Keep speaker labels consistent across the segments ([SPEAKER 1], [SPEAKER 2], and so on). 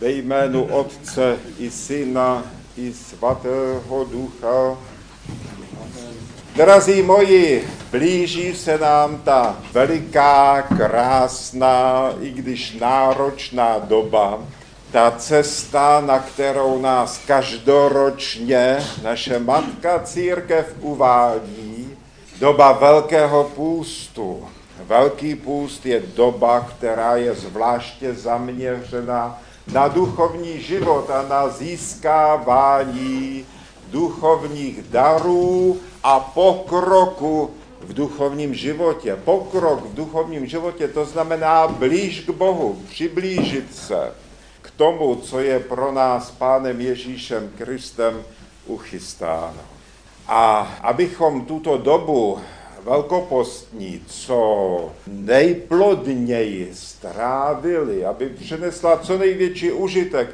[SPEAKER 1] Ve jménu Otce i Syna i Svatého Ducha. Drazí moji, blíží se nám ta veliká, krásná, i když náročná doba, ta cesta, na kterou nás každoročně naše Matka Církev uvádí, doba Velkého půstu. Velký půst je doba, která je zvláště zaměřena na duchovní život a na získávání duchovních darů a pokroku v duchovním životě. Pokrok v duchovním životě to znamená blíž k Bohu, přiblížit se k tomu, co je pro nás Pánem Ježíšem Kristem uchystáno. A abychom tuto dobu velkopostní co nejplodněji strávili, aby přinesla co největší užitek,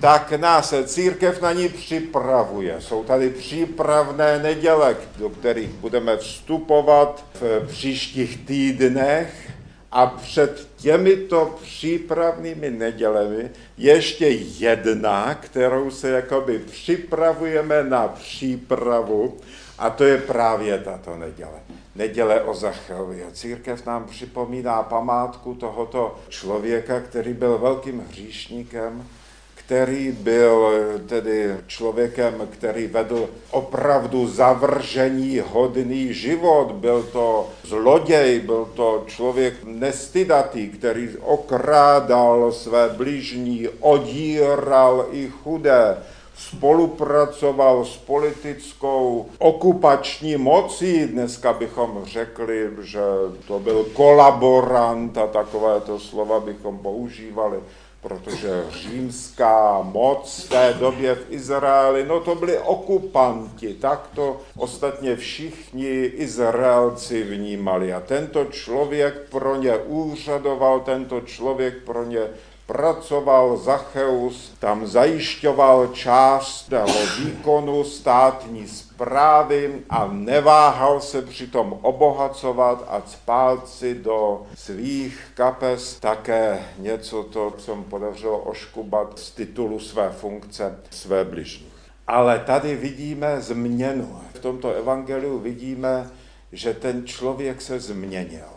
[SPEAKER 1] tak nás církev na ní připravuje. Jsou tady přípravné neděle, do kterých budeme vstupovat v příštích týdnech a před těmito přípravnými nedělemi ještě jedna, kterou se jakoby připravujeme na přípravu a to je právě tato neděle neděle o Zacheovi. Církev nám připomíná památku tohoto člověka, který byl velkým hříšníkem, který byl tedy člověkem, který vedl opravdu zavržení hodný život. Byl to zloděj, byl to člověk nestydatý, který okrádal své blížní, odíral i chudé spolupracoval s politickou okupační mocí. Dneska bychom řekli, že to byl kolaborant a takovéto slova bychom používali, protože římská moc v té době v Izraeli, no to byli okupanti, tak to ostatně všichni Izraelci vnímali. A tento člověk pro ně úřadoval, tento člověk pro ně pracoval Zacheus, tam zajišťoval část výkonu státní zprávy a neváhal se přitom obohacovat a spát si do svých kapes také něco to, co mu podařilo oškubat z titulu své funkce své bližní. Ale tady vidíme změnu. V tomto evangeliu vidíme, že ten člověk se změnil.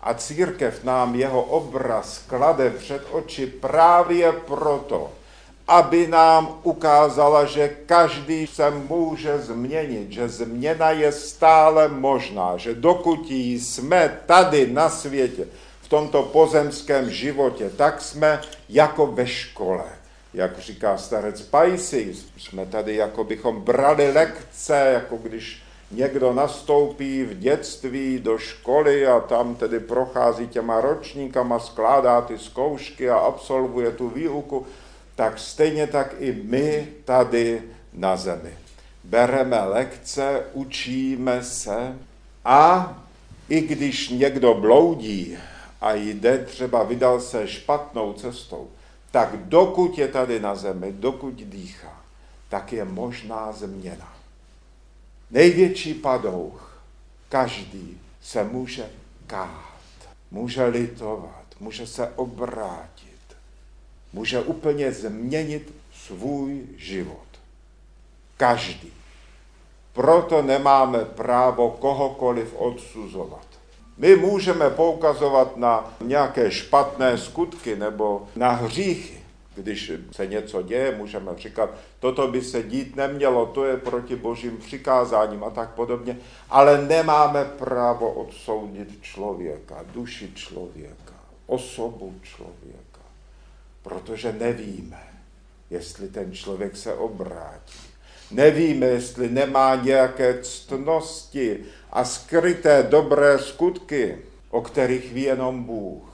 [SPEAKER 1] A církev nám jeho obraz klade před oči právě proto, aby nám ukázala, že každý se může změnit, že změna je stále možná, že dokud jsme tady na světě, v tomto pozemském životě, tak jsme jako ve škole. Jak říká starec Pajsi, jsme tady jako bychom brali lekce, jako když někdo nastoupí v dětství do školy a tam tedy prochází těma ročníkama, skládá ty zkoušky a absolvuje tu výuku, tak stejně tak i my tady na zemi. Bereme lekce, učíme se a i když někdo bloudí a jde, třeba vydal se špatnou cestou, tak dokud je tady na zemi, dokud dýchá, tak je možná změna největší padouch, každý se může kát, může litovat, může se obrátit, může úplně změnit svůj život. Každý. Proto nemáme právo kohokoliv odsuzovat. My můžeme poukazovat na nějaké špatné skutky nebo na hříchy, když se něco děje, můžeme říkat, toto by se dít nemělo, to je proti božím přikázáním a tak podobně, ale nemáme právo odsoudit člověka, duši člověka, osobu člověka, protože nevíme, jestli ten člověk se obrátí. Nevíme, jestli nemá nějaké ctnosti a skryté dobré skutky, o kterých ví jenom Bůh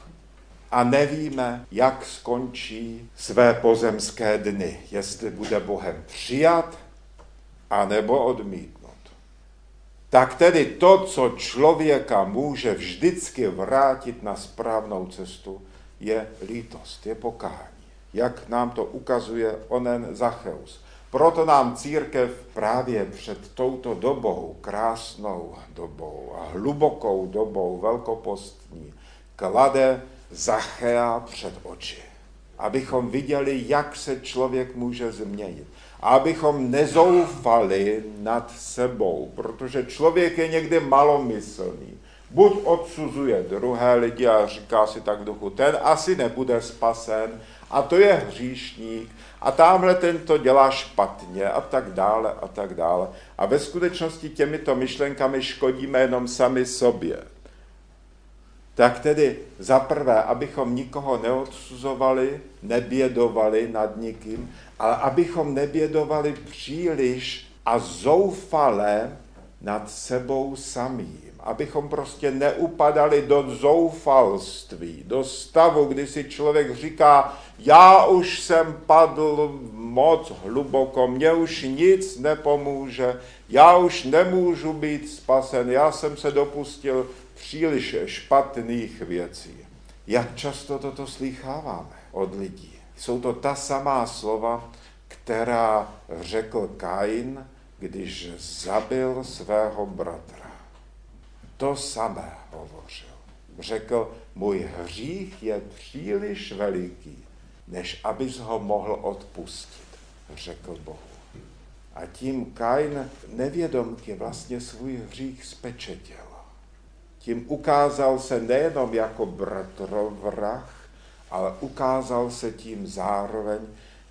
[SPEAKER 1] a nevíme, jak skončí své pozemské dny, jestli bude Bohem přijat, anebo odmítnut. Tak tedy to, co člověka může vždycky vrátit na správnou cestu, je lítost, je pokání. Jak nám to ukazuje onen Zacheus. Proto nám církev právě před touto dobou, krásnou dobou a hlubokou dobou velkopostní, klade Zachea před oči. Abychom viděli, jak se člověk může změnit. A abychom nezoufali nad sebou, protože člověk je někdy malomyslný. Buď odsuzuje druhé lidi a říká si tak duchu, ten asi nebude spasen, a to je hříšník, a tamhle ten to dělá špatně a tak dále a tak dále. A ve skutečnosti těmito myšlenkami škodíme jenom sami sobě. Tak tedy za prvé, abychom nikoho neodsuzovali, nebědovali nad nikým, ale abychom nebědovali příliš a zoufale nad sebou samým. Abychom prostě neupadali do zoufalství, do stavu, kdy si člověk říká, já už jsem padl moc hluboko, mě už nic nepomůže, já už nemůžu být spasen, já jsem se dopustil příliš špatných věcí. Jak často toto slýcháváme od lidí? Jsou to ta samá slova, která řekl Kain, když zabil svého bratra. To samé hovořil. Řekl, můj hřích je příliš veliký, než abys ho mohl odpustit, řekl Bohu. A tím Kain nevědomky vlastně svůj hřích spečetěl. Tím ukázal se nejenom jako bratrovrah, ale ukázal se tím zároveň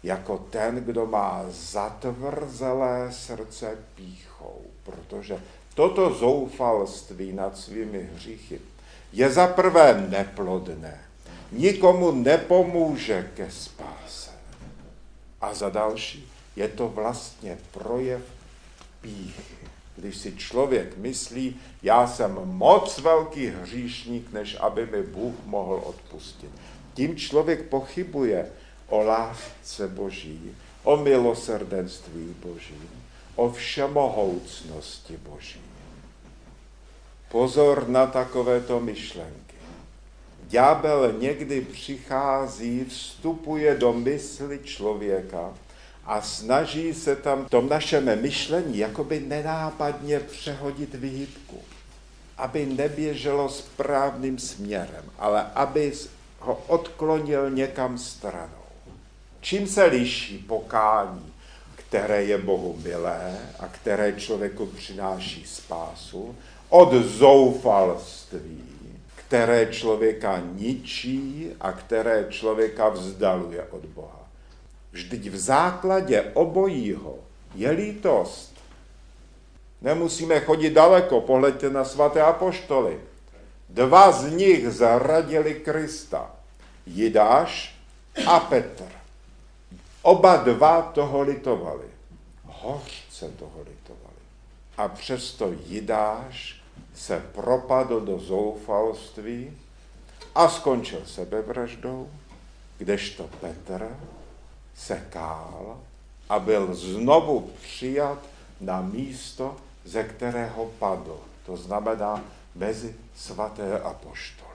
[SPEAKER 1] jako ten, kdo má zatvrzelé srdce píchou, protože toto zoufalství nad svými hříchy je za prvé neplodné, nikomu nepomůže ke spáse. A za další je to vlastně projev píchy. Když si člověk myslí, já jsem moc velký hříšník, než aby mi Bůh mohl odpustit. Tím člověk pochybuje o lásce Boží, o milosrdenství Boží, o všemohoucnosti Boží. Pozor na takovéto myšlenky. Ďábel někdy přichází, vstupuje do mysli člověka a snaží se tam v tom našem myšlení jakoby nenápadně přehodit vyhybku, aby neběželo správným směrem, ale aby ho odklonil někam stranou. Čím se liší pokání, které je Bohu milé a které člověku přináší spásu, od zoufalství, které člověka ničí a které člověka vzdaluje od Boha. Vždyť v základě obojího je lítost. Nemusíme chodit daleko, pohleďte na svaté apoštoly. Dva z nich zaradili Krista. Jidáš a Petr. Oba dva toho litovali. Hořce toho litovali. A přesto Jidáš se propadl do zoufalství a skončil sebevraždou, kdežto Petr se kál a byl znovu přijat na místo, ze kterého padl. To znamená mezi svaté apoštoly.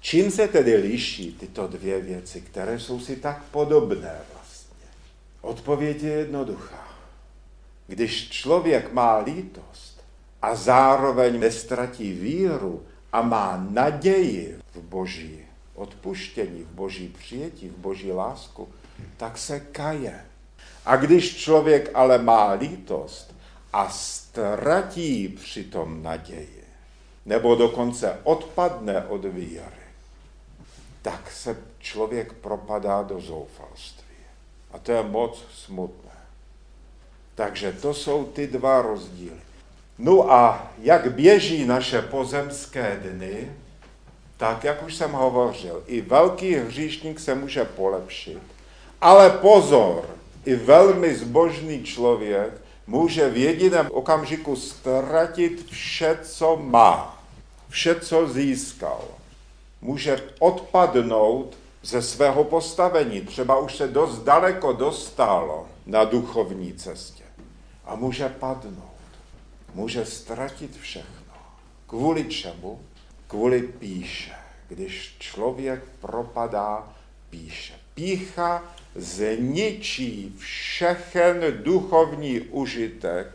[SPEAKER 1] Čím se tedy liší tyto dvě věci, které jsou si tak podobné vlastně? Odpověď je jednoduchá. Když člověk má lítost a zároveň nestratí víru a má naději v boží odpuštění, v boží přijetí, v boží lásku, tak se kaje. A když člověk ale má lítost a ztratí přitom naději, nebo dokonce odpadne od víry, tak se člověk propadá do zoufalství. A to je moc smutné. Takže to jsou ty dva rozdíly. No a jak běží naše pozemské dny, tak jak už jsem hovořil, i velký hříšník se může polepšit. Ale pozor, i velmi zbožný člověk může v jediném okamžiku ztratit vše, co má, vše, co získal může odpadnout ze svého postavení. Třeba už se dost daleko dostalo na duchovní cestě. A může padnout. Může ztratit všechno. Kvůli čemu? Kvůli píše. Když člověk propadá píše. Pícha zničí všechen duchovní užitek,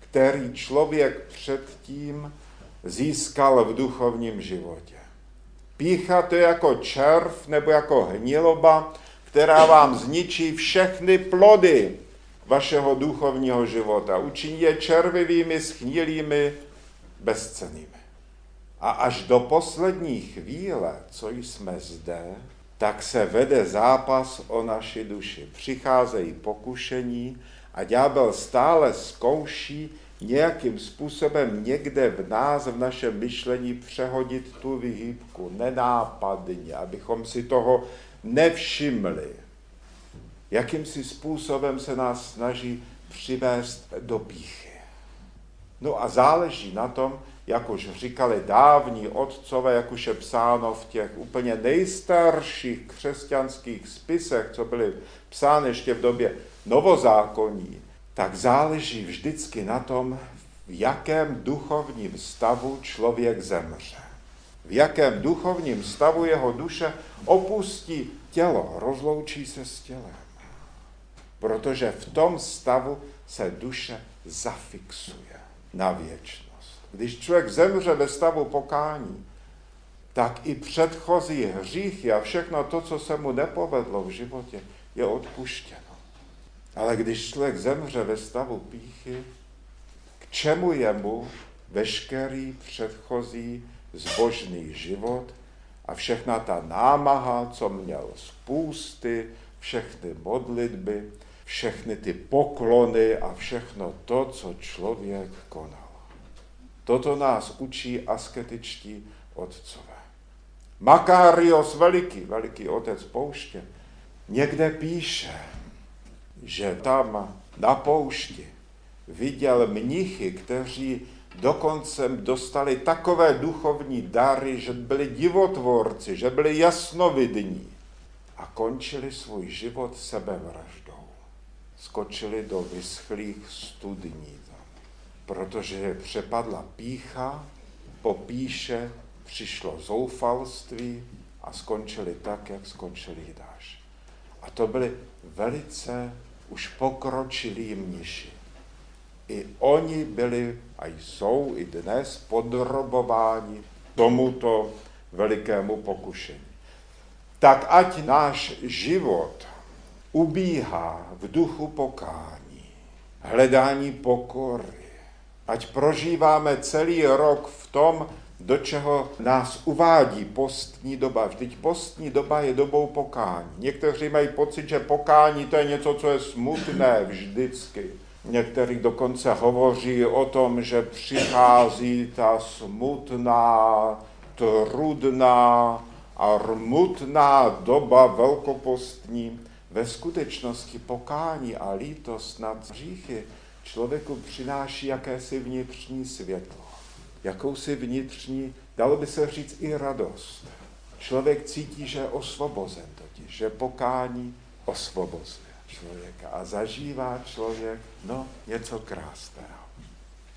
[SPEAKER 1] který člověk předtím získal v duchovním životě. Pícha to je jako červ nebo jako hniloba, která vám zničí všechny plody vašeho duchovního života. Učiní je červivými, schnilými, bezcenými. A až do poslední chvíle, co jsme zde, tak se vede zápas o naši duši. Přicházejí pokušení a ďábel stále zkouší nějakým způsobem někde v nás, v našem myšlení přehodit tu vyhýbku nenápadně, abychom si toho nevšimli. Jakým si způsobem se nás snaží přivést do píchy. No a záleží na tom, jak už říkali dávní otcové, jak už je psáno v těch úplně nejstarších křesťanských spisech, co byly psány ještě v době novozákonní, tak záleží vždycky na tom, v jakém duchovním stavu člověk zemře. V jakém duchovním stavu jeho duše opustí tělo, rozloučí se s tělem. Protože v tom stavu se duše zafixuje na věčnost. Když člověk zemře ve stavu pokání, tak i předchozí hříchy a všechno to, co se mu nepovedlo v životě, je odpuštěno. Ale když člověk zemře ve stavu píchy, k čemu je mu veškerý předchozí zbožný život a všechna ta námaha, co měl z půsty, všechny modlitby, všechny ty poklony a všechno to, co člověk konal. Toto nás učí asketičtí otcové. Makários veliký, veliký otec pouště, někde píše, že tam na poušti viděl mnichy, kteří dokonce dostali takové duchovní dary, že byli divotvorci, že byli jasnovidní a končili svůj život sebevraždou. Skočili do vyschlých studní protože je přepadla pícha, po píše přišlo zoufalství a skončili tak, jak skončili Jidáš. A to byly velice už pokročilí mniši. I oni byli a jsou i dnes podrobováni tomuto velikému pokušení. Tak ať náš život ubíhá v duchu pokání, hledání pokory, ať prožíváme celý rok v tom, do čeho nás uvádí postní doba. Vždyť postní doba je dobou pokání. Někteří mají pocit, že pokání to je něco, co je smutné vždycky. Někteří dokonce hovoří o tom, že přichází ta smutná, trudná a rmutná doba velkopostní. Ve skutečnosti pokání a lítost nad hříchy člověku přináší jakési vnitřní světlo jakousi vnitřní, dalo by se říct i radost. Člověk cítí, že je osvobozen totiž, že pokání osvobozuje člověka a zažívá člověk, no, něco krásného.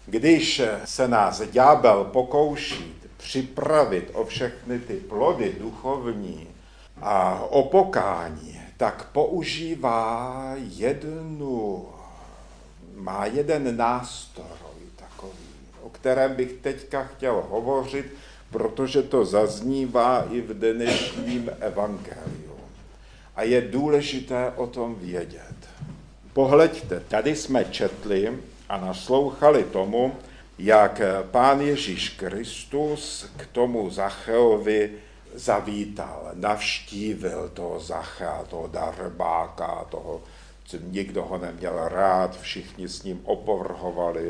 [SPEAKER 1] Když se nás ďábel pokouší připravit o všechny ty plody duchovní a o pokání, tak používá jednu, má jeden nástroj, kterém bych teďka chtěl hovořit, protože to zaznívá i v dnešním evangeliu. A je důležité o tom vědět. Pohleďte, tady jsme četli a naslouchali tomu, jak pán Ježíš Kristus k tomu Zacheovi zavítal, navštívil toho Zachea, toho darbáka, toho, nikdo ho neměl rád, všichni s ním opovrhovali.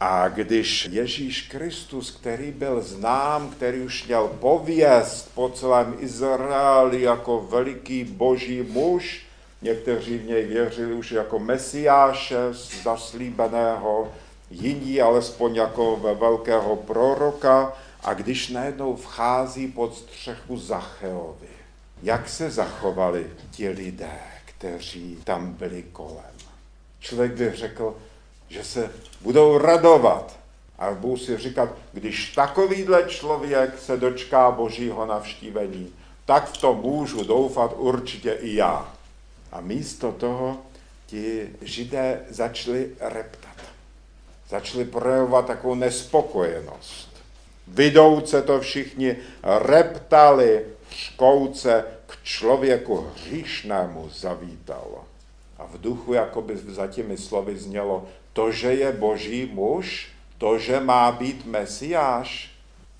[SPEAKER 1] A když Ježíš Kristus, který byl znám, který už měl pověst po celém Izraeli jako veliký boží muž, někteří v něj věřili už jako mesiáše zaslíbeného, jiní alespoň jako ve velkého proroka, a když najednou vchází pod střechu Zacheovi, jak se zachovali ti lidé, kteří tam byli kolem? Člověk by řekl, že se budou radovat. A budou si říkat, když takovýhle člověk se dočká božího navštívení, tak v tom můžu doufat určitě i já. A místo toho ti židé začali reptat. Začali projevovat takovou nespokojenost. Vidouce to všichni reptali, škouce, k člověku hříšnému zavítal. A v duchu jakoby za těmi slovy znělo, to, že je boží muž, to, že má být mesiáš,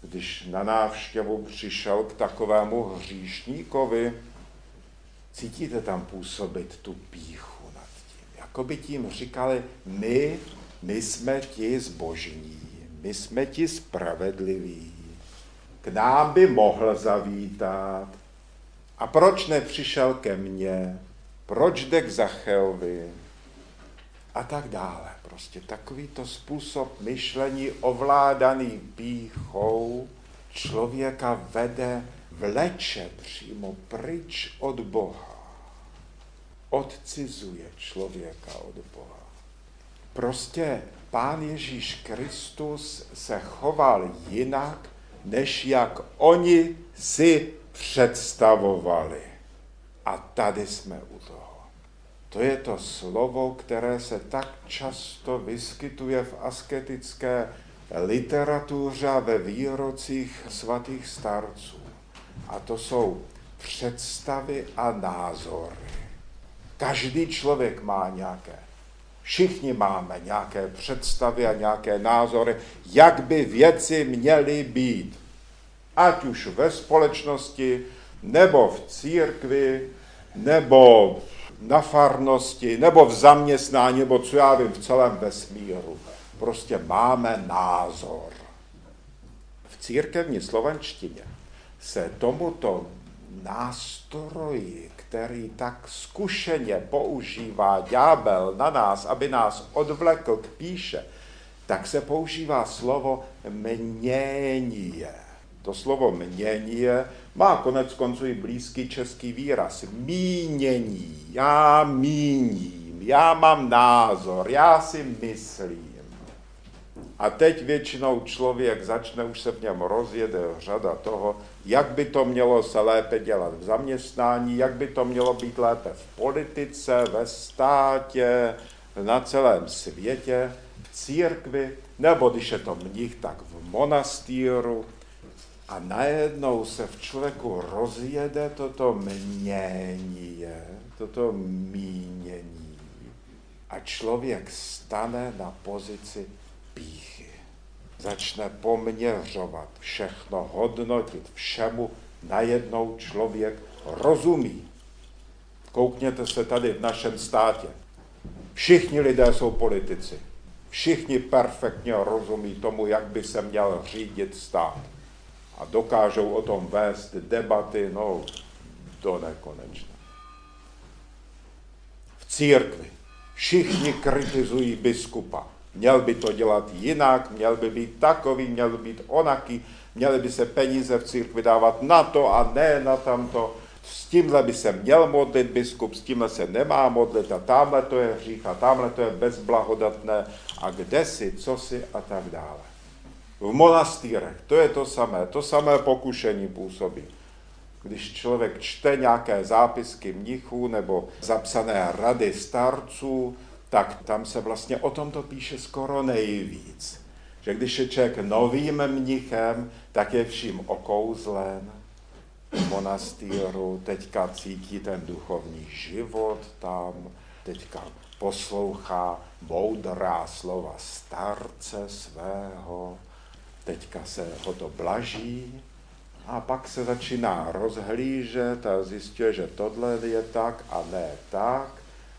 [SPEAKER 1] když na návštěvu přišel k takovému hříšníkovi, cítíte tam působit tu píchu nad tím. Jako by tím říkali, my, my jsme ti zbožní, my jsme ti spravedliví, k nám by mohl zavítat. A proč nepřišel ke mně? Proč jde k Zachelvi? A tak dále. Prostě takovýto způsob myšlení ovládaný píchou člověka vede, vleče přímo pryč od Boha. Odcizuje člověka od Boha. Prostě Pán Ježíš Kristus se choval jinak, než jak oni si představovali. A tady jsme u toho. To je to slovo, které se tak často vyskytuje v asketické literatuře ve výrocích svatých starců. A to jsou představy a názory. Každý člověk má nějaké. Všichni máme nějaké představy a nějaké názory, jak by věci měly být. Ať už ve společnosti, nebo v církvi, nebo na farnosti, nebo v zaměstnání, nebo co já vím, v celém vesmíru. Prostě máme názor. V církevní slovanštině se tomuto nástroji, který tak zkušeně používá ďábel na nás, aby nás odvlekl k píše, tak se používá slovo mění. To slovo mění má konec konců i blízký český výraz. Mínění, já míním, já mám názor, já si myslím. A teď většinou člověk začne, už se v něm rozjede řada toho, jak by to mělo se lépe dělat v zaměstnání, jak by to mělo být lépe v politice, ve státě, na celém světě, v církvi, nebo když je to mnich, tak v monastýru. A najednou se v člověku rozjede toto mění, toto mínění. A člověk stane na pozici píchy. Začne poměřovat, všechno hodnotit, všemu najednou člověk rozumí. Koukněte se tady v našem státě. Všichni lidé jsou politici. Všichni perfektně rozumí tomu, jak by se měl řídit stát. A dokážou o tom vést debaty, no, do nekonečna. V církvi všichni kritizují biskupa. Měl by to dělat jinak, měl by být takový, měl by být onaký, měly by se peníze v církvi dávat na to a ne na tamto. S tímhle by se měl modlit biskup, s tímhle se nemá modlit a tamhle to je hřích a tamhle to je bezblahodatné a kde si, co si a tak dále. V monastýrech to je to samé, to samé pokušení působí. Když člověk čte nějaké zápisky mnichů nebo zapsané rady starců, tak tam se vlastně o tom to píše skoro nejvíc. Že když je člověk novým mnichem, tak je vším okouzlen v monastýru, teďka cítí ten duchovní život tam, teďka poslouchá moudrá slova starce svého, teďka se ho to blaží a pak se začíná rozhlížet a zjistuje, že tohle je tak a ne tak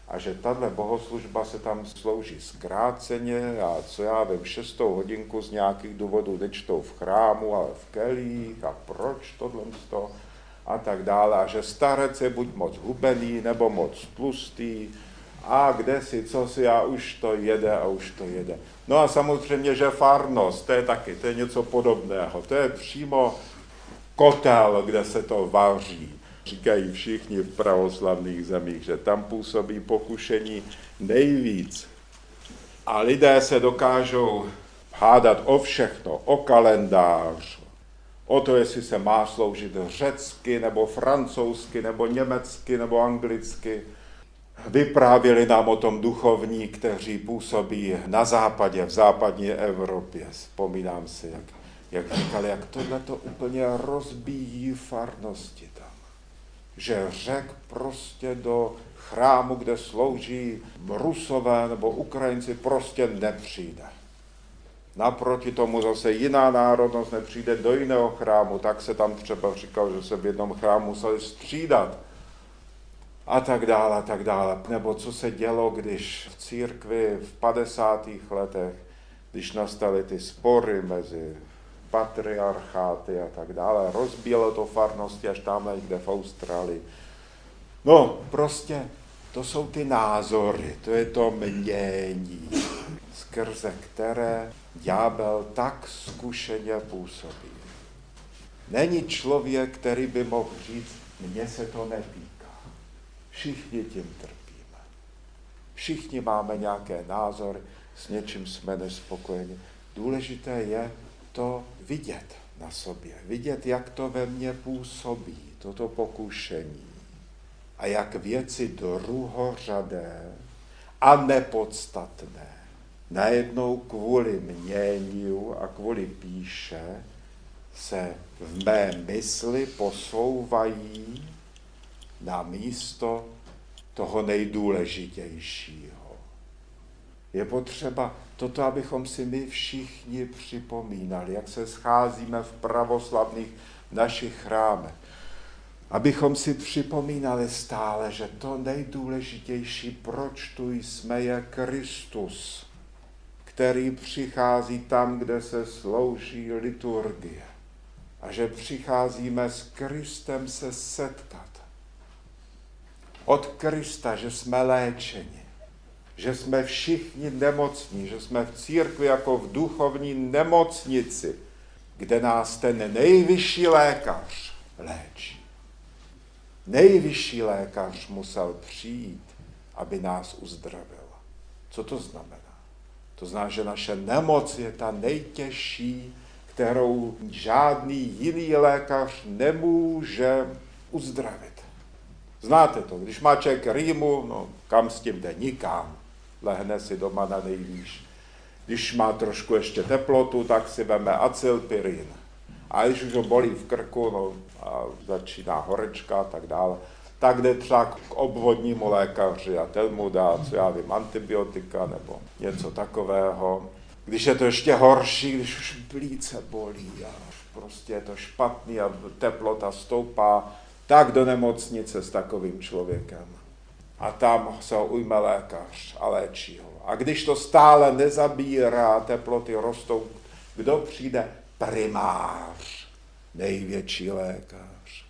[SPEAKER 1] a že tahle bohoslužba se tam slouží zkráceně a co já vím, šestou hodinku z nějakých důvodů nečtou v chrámu, ale v kelích a proč tohle to a tak dále. A že starec je buď moc hubený nebo moc tlustý a kde si, co si a už to jede a už to jede. No a samozřejmě, že farnost, to je taky, to je něco podobného. To je přímo kotel, kde se to vaří říkají všichni v pravoslavných zemích, že tam působí pokušení nejvíc. A lidé se dokážou hádat o všechno, o kalendář, o to, jestli se má sloužit řecky, nebo francouzsky, nebo německy, nebo anglicky. Vyprávěli nám o tom duchovní, kteří působí na západě, v západní Evropě. Vzpomínám si, jak, jak říkali, jak tohle to úplně rozbíjí farnosti tam že řek prostě do chrámu, kde slouží Rusové nebo Ukrajinci, prostě nepřijde. Naproti tomu zase jiná národnost nepřijde do jiného chrámu, tak se tam třeba říkal, že se v jednom chrámu museli střídat a tak dále, a tak dále. Nebo co se dělo, když v církvi v 50. letech, když nastaly ty spory mezi patriarcháty a tak dále, rozbíjelo to farnosti až tam někde v Austrálii. No, prostě to jsou ty názory, to je to mění, skrze které ďábel tak zkušeně působí. Není člověk, který by mohl říct, mně se to netýká. Všichni tím trpíme. Všichni máme nějaké názory, s něčím jsme nespokojeni. Důležité je to vidět na sobě, vidět, jak to ve mně působí, toto pokušení a jak věci druhořadé a nepodstatné najednou kvůli měniu a kvůli píše se v mé mysli posouvají na místo toho nejdůležitějšího. Je potřeba toto, abychom si my všichni připomínali, jak se scházíme v pravoslavných našich chrámech. Abychom si připomínali stále, že to nejdůležitější, proč tu jsme, je Kristus který přichází tam, kde se slouží liturgie. A že přicházíme s Kristem se setkat. Od Krista, že jsme léčeni, že jsme všichni nemocní, že jsme v církvi jako v duchovní nemocnici, kde nás ten nejvyšší lékař léčí. Nejvyšší lékař musel přijít, aby nás uzdravil. Co to znamená? To znamená, že naše nemoc je ta nejtěžší, kterou žádný jiný lékař nemůže uzdravit. Znáte to, když má člověk rýmu, no kam s tím jde? Nikam. Lehne si doma na nejvýš. Když má trošku ještě teplotu, tak si veme acylpirin. A když už ho bolí v krku, no a začíná horečka a tak dále, tak jde třeba k obvodnímu lékaři a ten mu dá, co já vím, antibiotika nebo něco takového. Když je to ještě horší, když už plíce bolí a prostě je to špatný a teplota stoupá, tak do nemocnice s takovým člověkem. A tam se ho ujme lékař a léčí ho. A když to stále nezabírá, teploty rostou, kdo přijde? Primář, největší lékař.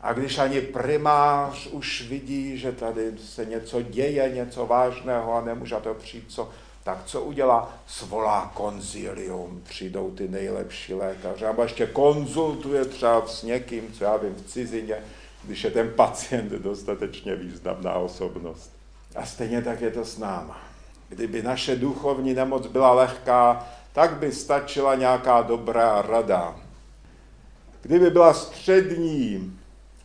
[SPEAKER 1] A když ani primář už vidí, že tady se něco děje, něco vážného a nemůže to přijít, co, tak co udělá? Svolá konzilium, přijdou ty nejlepší lékaři. A ještě konzultuje třeba s někým, co já vím, v cizině, když je ten pacient dostatečně významná osobnost. A stejně tak je to s náma. Kdyby naše duchovní nemoc byla lehká, tak by stačila nějaká dobrá rada. Kdyby byla střední,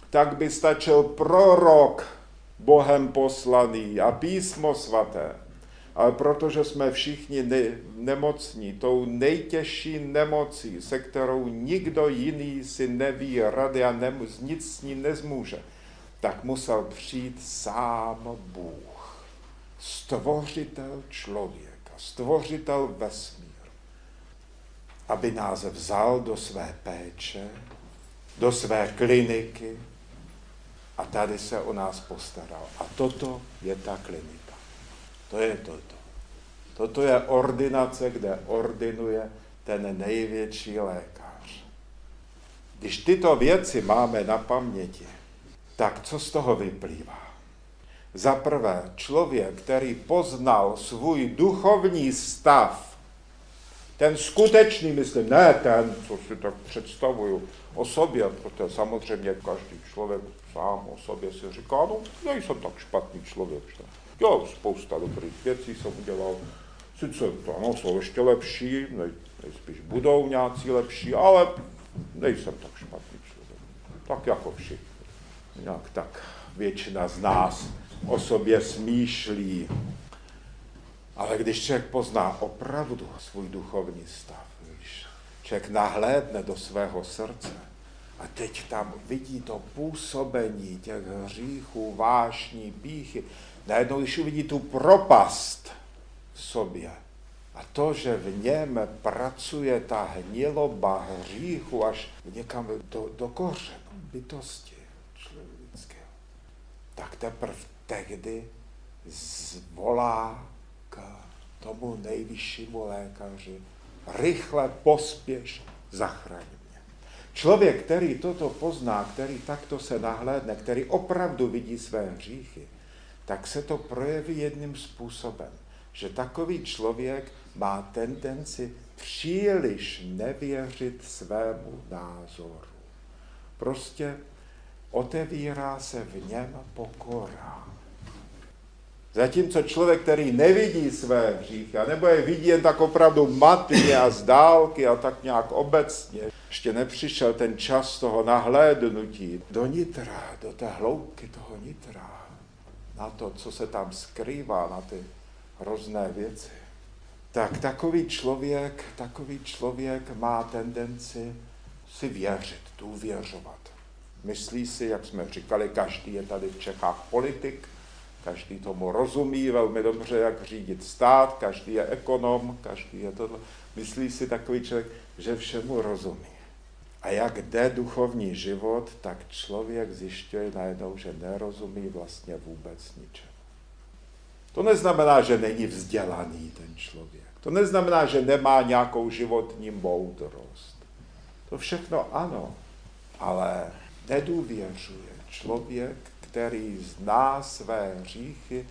[SPEAKER 1] tak by stačil prorok Bohem poslaný a písmo svaté. Ale protože jsme všichni ne- nemocní, tou nejtěžší nemocí, se kterou nikdo jiný si neví rady a nem- nic s ní nezmůže, tak musel přijít sám Bůh, stvořitel člověka, stvořitel vesmíru, aby nás vzal do své péče, do své kliniky, a tady se o nás postaral. A toto je ta klinika. To je toto. Toto je ordinace, kde ordinuje ten největší lékař. Když tyto věci máme na paměti, tak co z toho vyplývá? Za prvé, člověk, který poznal svůj duchovní stav, ten skutečný, myslím, ne ten, co si tak představuju o sobě, protože samozřejmě každý člověk sám o sobě si říká, no, nejsem tak špatný člověk. Že? Jo, spousta dobrých věcí jsem udělal, sice to ano, jsou ještě lepší, nej, nejspíš budou nějací lepší, ale nejsem tak špatný člověk. Tak jako všichni. Nějak tak většina z nás o sobě smýšlí. Ale když člověk pozná opravdu svůj duchovní stav, když člověk nahlédne do svého srdce, A teď tam vidí to působení těch hříchů, vášní, píchy. Najednou, když uvidí tu propast v sobě a to, že v něm pracuje ta hniloba hříchu až někam do, do kořenu bytosti člověkého, tak teprve tehdy zvolá k tomu nejvyššímu lékaři, rychle pospěš, zachraň mě. Člověk, který toto pozná, který takto se nahlédne, který opravdu vidí své hříchy, tak se to projeví jedním způsobem, že takový člověk má tendenci příliš nevěřit svému názoru. Prostě otevírá se v něm pokora. Zatímco člověk, který nevidí své hříchy, nebo je vidí jen tak opravdu matně a z dálky a tak nějak obecně, ještě nepřišel ten čas toho nahlédnutí do nitra, do té hloubky toho nitra, na to, co se tam skrývá, na ty hrozné věci, tak takový člověk, takový člověk má tendenci si věřit, důvěřovat. Myslí si, jak jsme říkali, každý je tady v Čechách politik, každý tomu rozumí velmi dobře, jak řídit stát, každý je ekonom, každý je tohle. Myslí si takový člověk, že všemu rozumí. A jak jde duchovní život, tak člověk zjišťuje najednou, že nerozumí vlastně vůbec ničemu. To neznamená, že není vzdělaný ten člověk. To neznamená, že nemá nějakou životní moudrost. To všechno ano, ale nedůvěřuje člověk který zná své hříchy,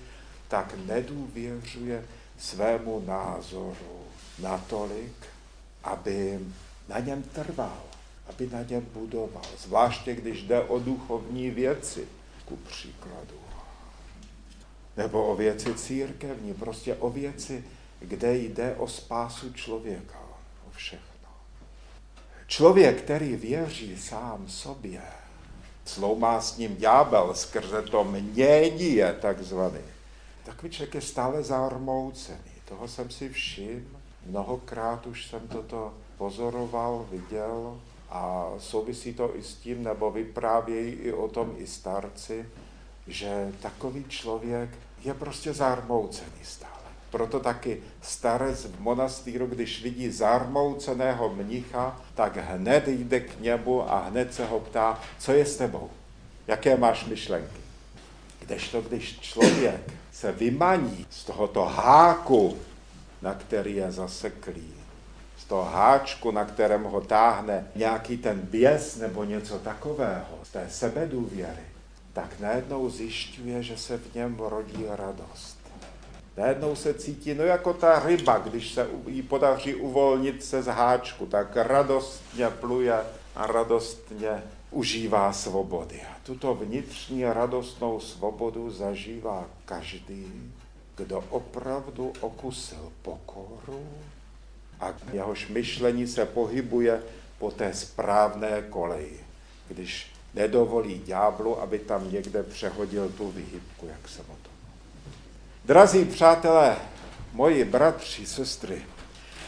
[SPEAKER 1] tak nedůvěřuje svému názoru natolik, aby na něm trval, aby na něm budoval. Zvláště když jde o duchovní věci, ku příkladu. Nebo o věci církevní, prostě o věci, kde jde o spásu člověka, o všechno. Člověk, který věří sám sobě, sloumá s ním ďábel skrze to mění je takzvaný. Takový člověk je stále zarmoucený. Toho jsem si všiml. Mnohokrát už jsem toto pozoroval, viděl a souvisí to i s tím, nebo vyprávějí i o tom i starci, že takový člověk je prostě zarmoucený stále. Proto taky starec v monastýru, když vidí zarmouceného mnicha, tak hned jde k němu a hned se ho ptá, co je s tebou, jaké máš myšlenky. Kdežto, když člověk se vymaní z tohoto háku, na který je zaseklý, toho háčku, na kterém ho táhne nějaký ten běs nebo něco takového, z té sebedůvěry, tak najednou zjišťuje, že se v něm rodí radost Najednou se cítí, no jako ta ryba, když se jí podaří uvolnit se z háčku, tak radostně pluje a radostně užívá svobody. A tuto vnitřní radostnou svobodu zažívá každý, kdo opravdu okusil pokoru a jehož myšlení se pohybuje po té správné koleji, když nedovolí ďáblu, aby tam někde přehodil tu vyhybku, jak se o to Drazí přátelé, moji bratři, sestry,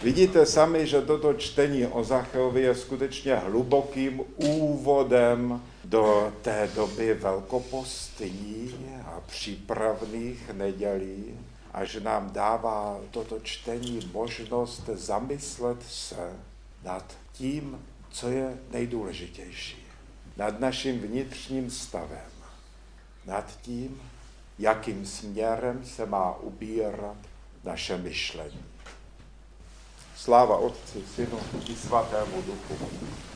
[SPEAKER 1] vidíte sami, že toto čtení o Zacheovi je skutečně hlubokým úvodem do té doby velkopostní a přípravných nedělí a že nám dává toto čtení možnost zamyslet se nad tím, co je nejdůležitější. Nad naším vnitřním stavem. Nad tím, jakým směrem se má ubírat naše myšlení. Sláva Otci, Synu i Svatému Duchu.